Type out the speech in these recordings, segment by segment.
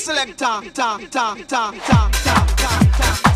selector, ta ta ta ta ta ta ta.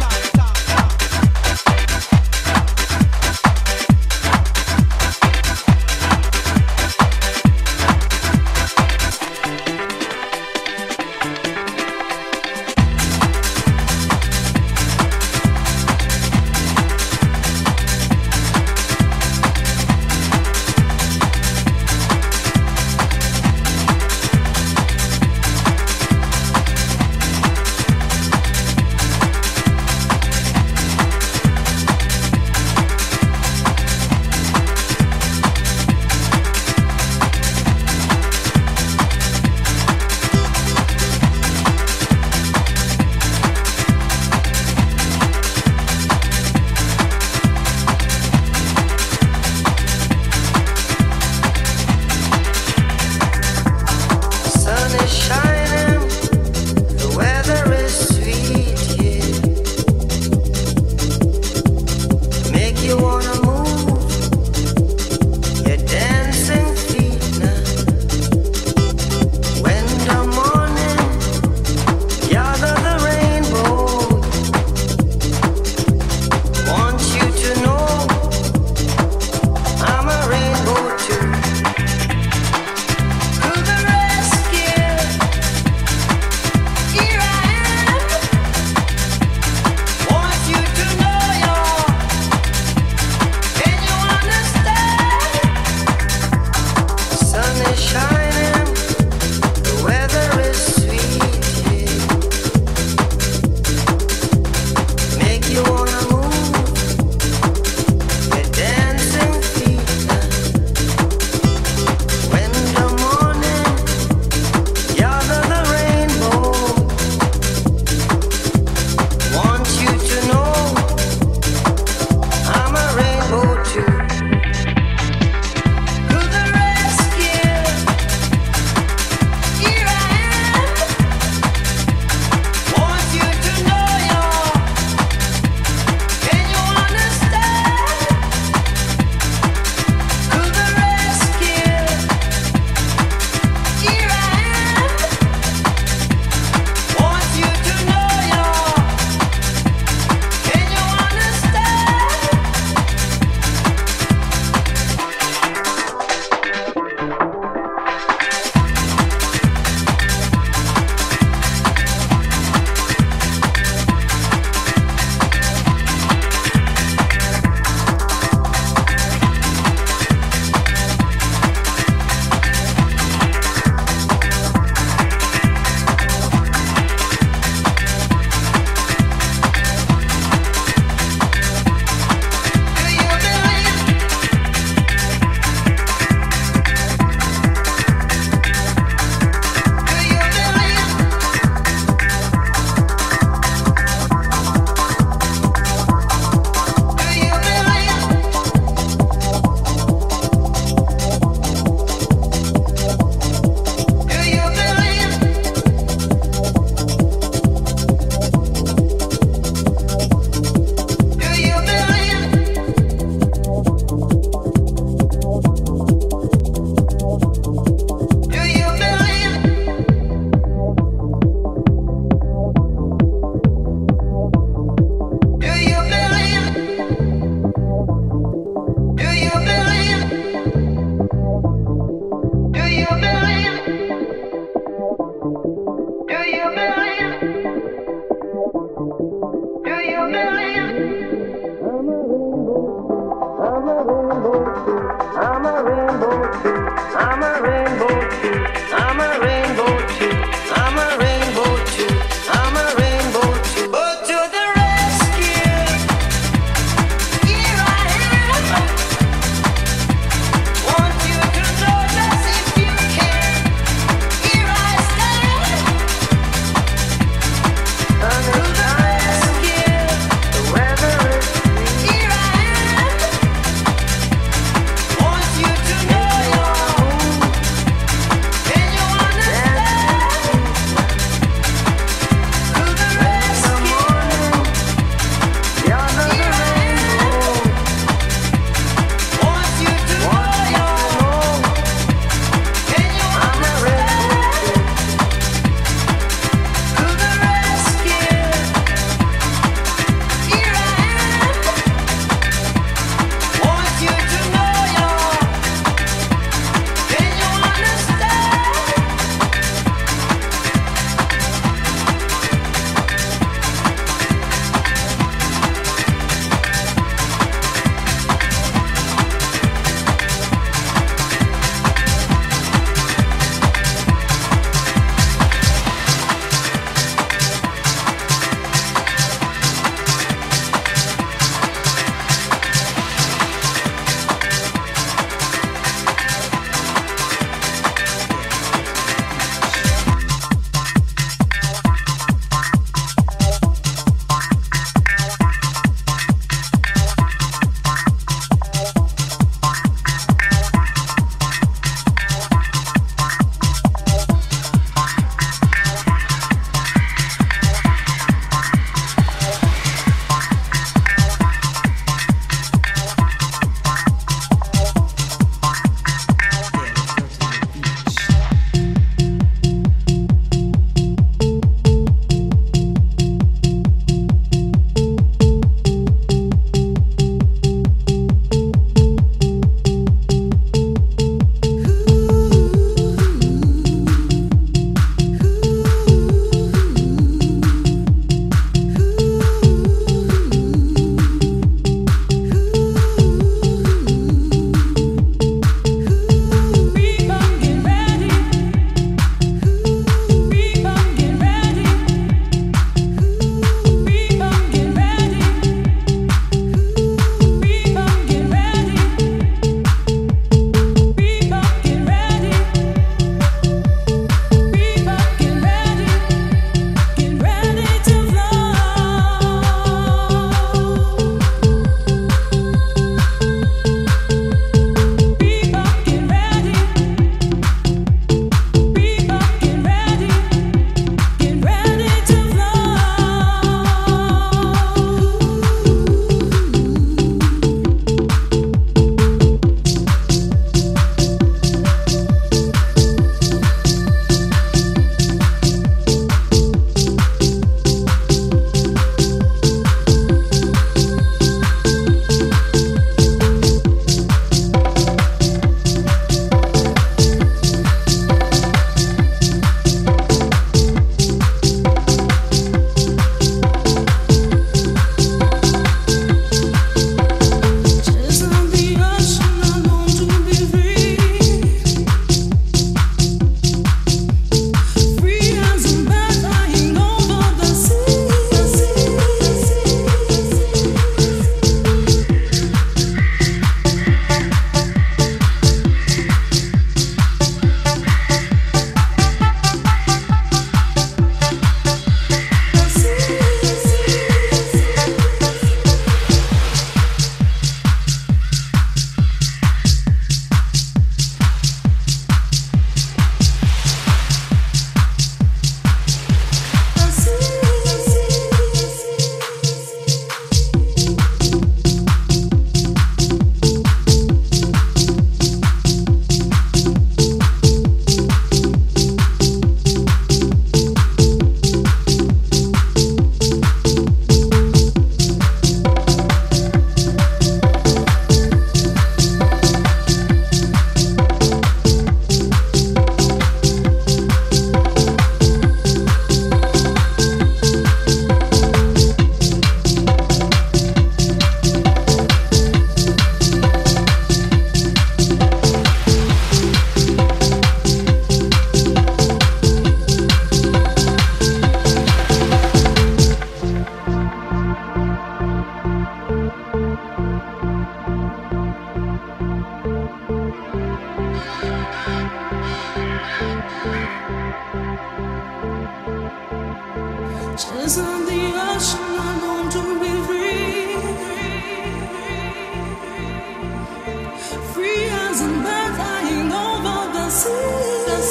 you believe?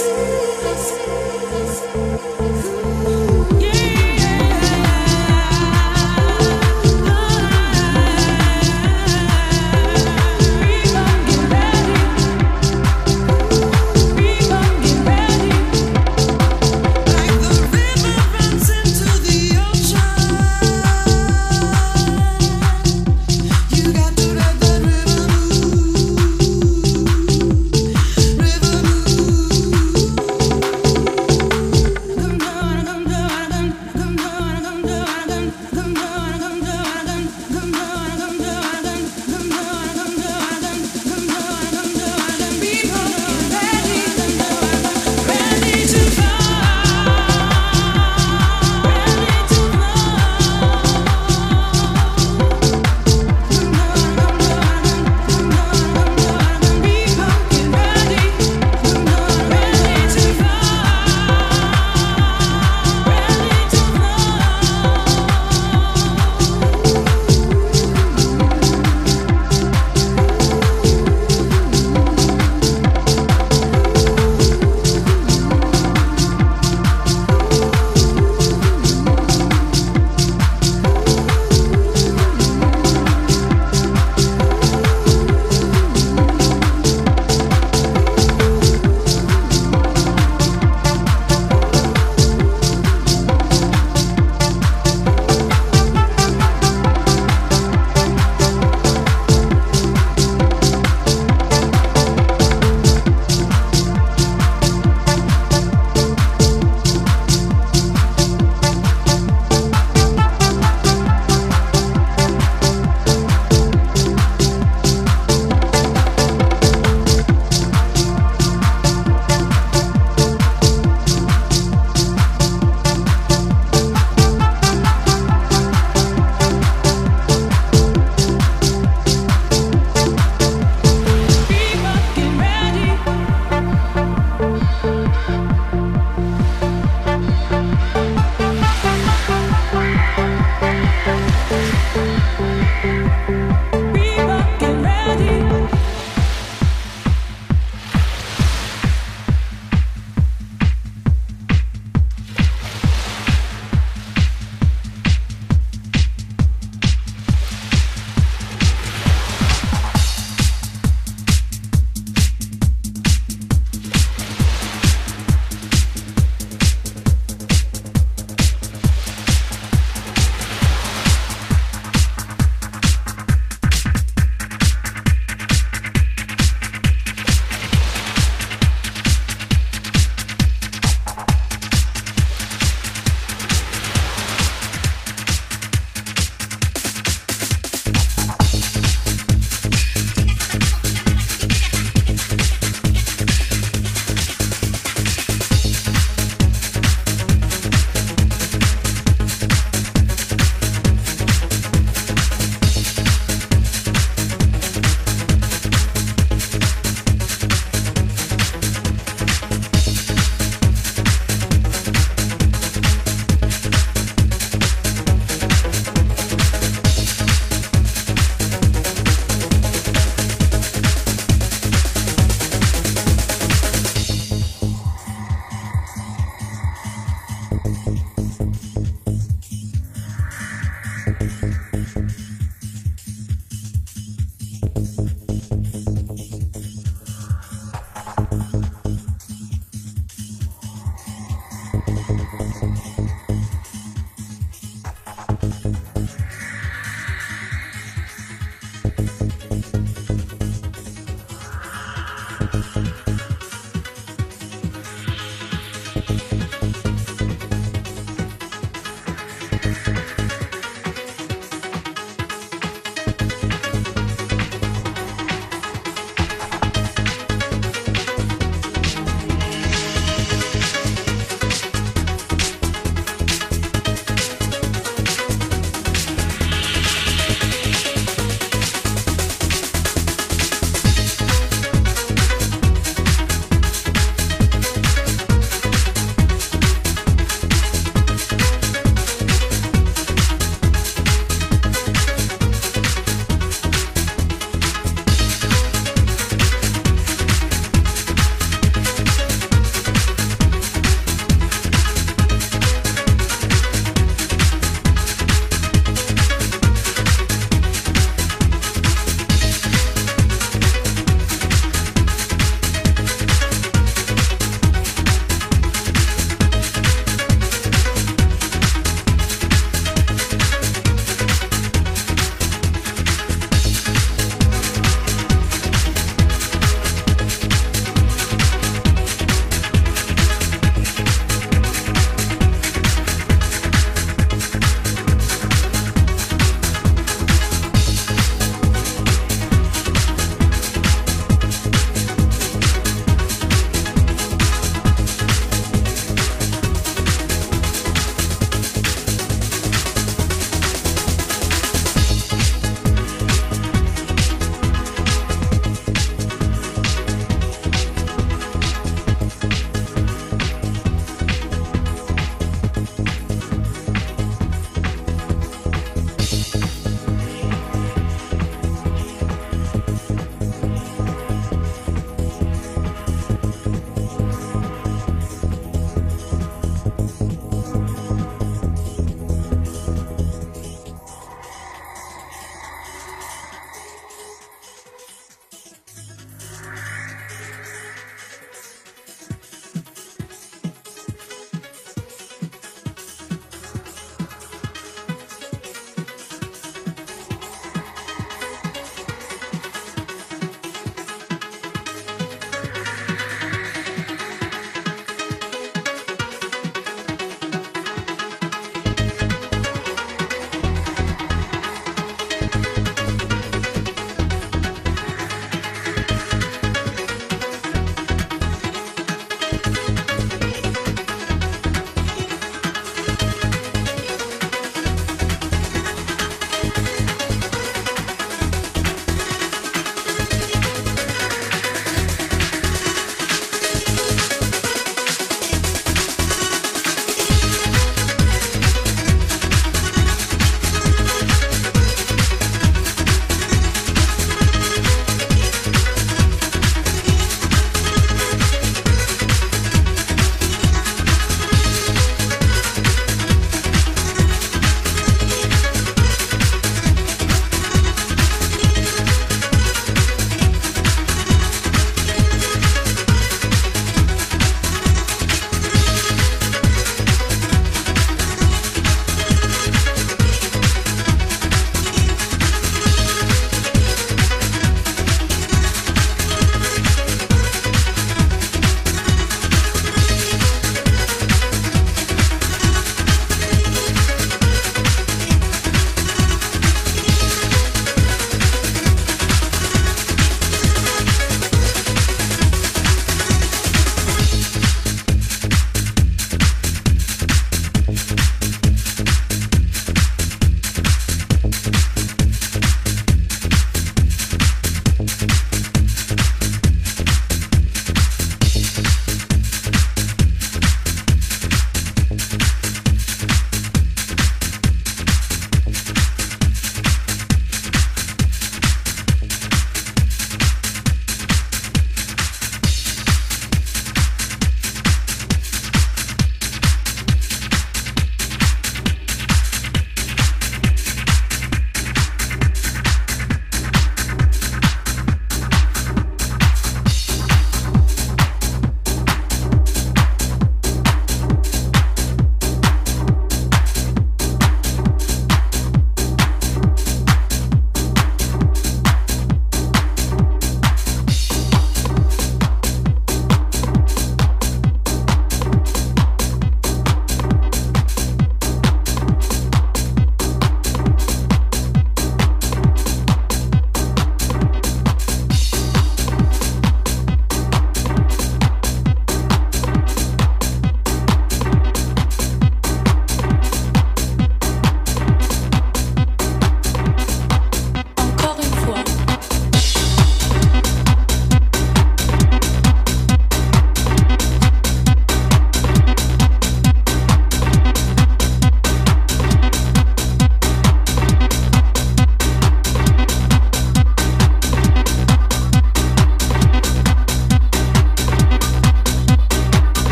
See.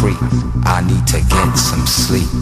I need to get some sleep.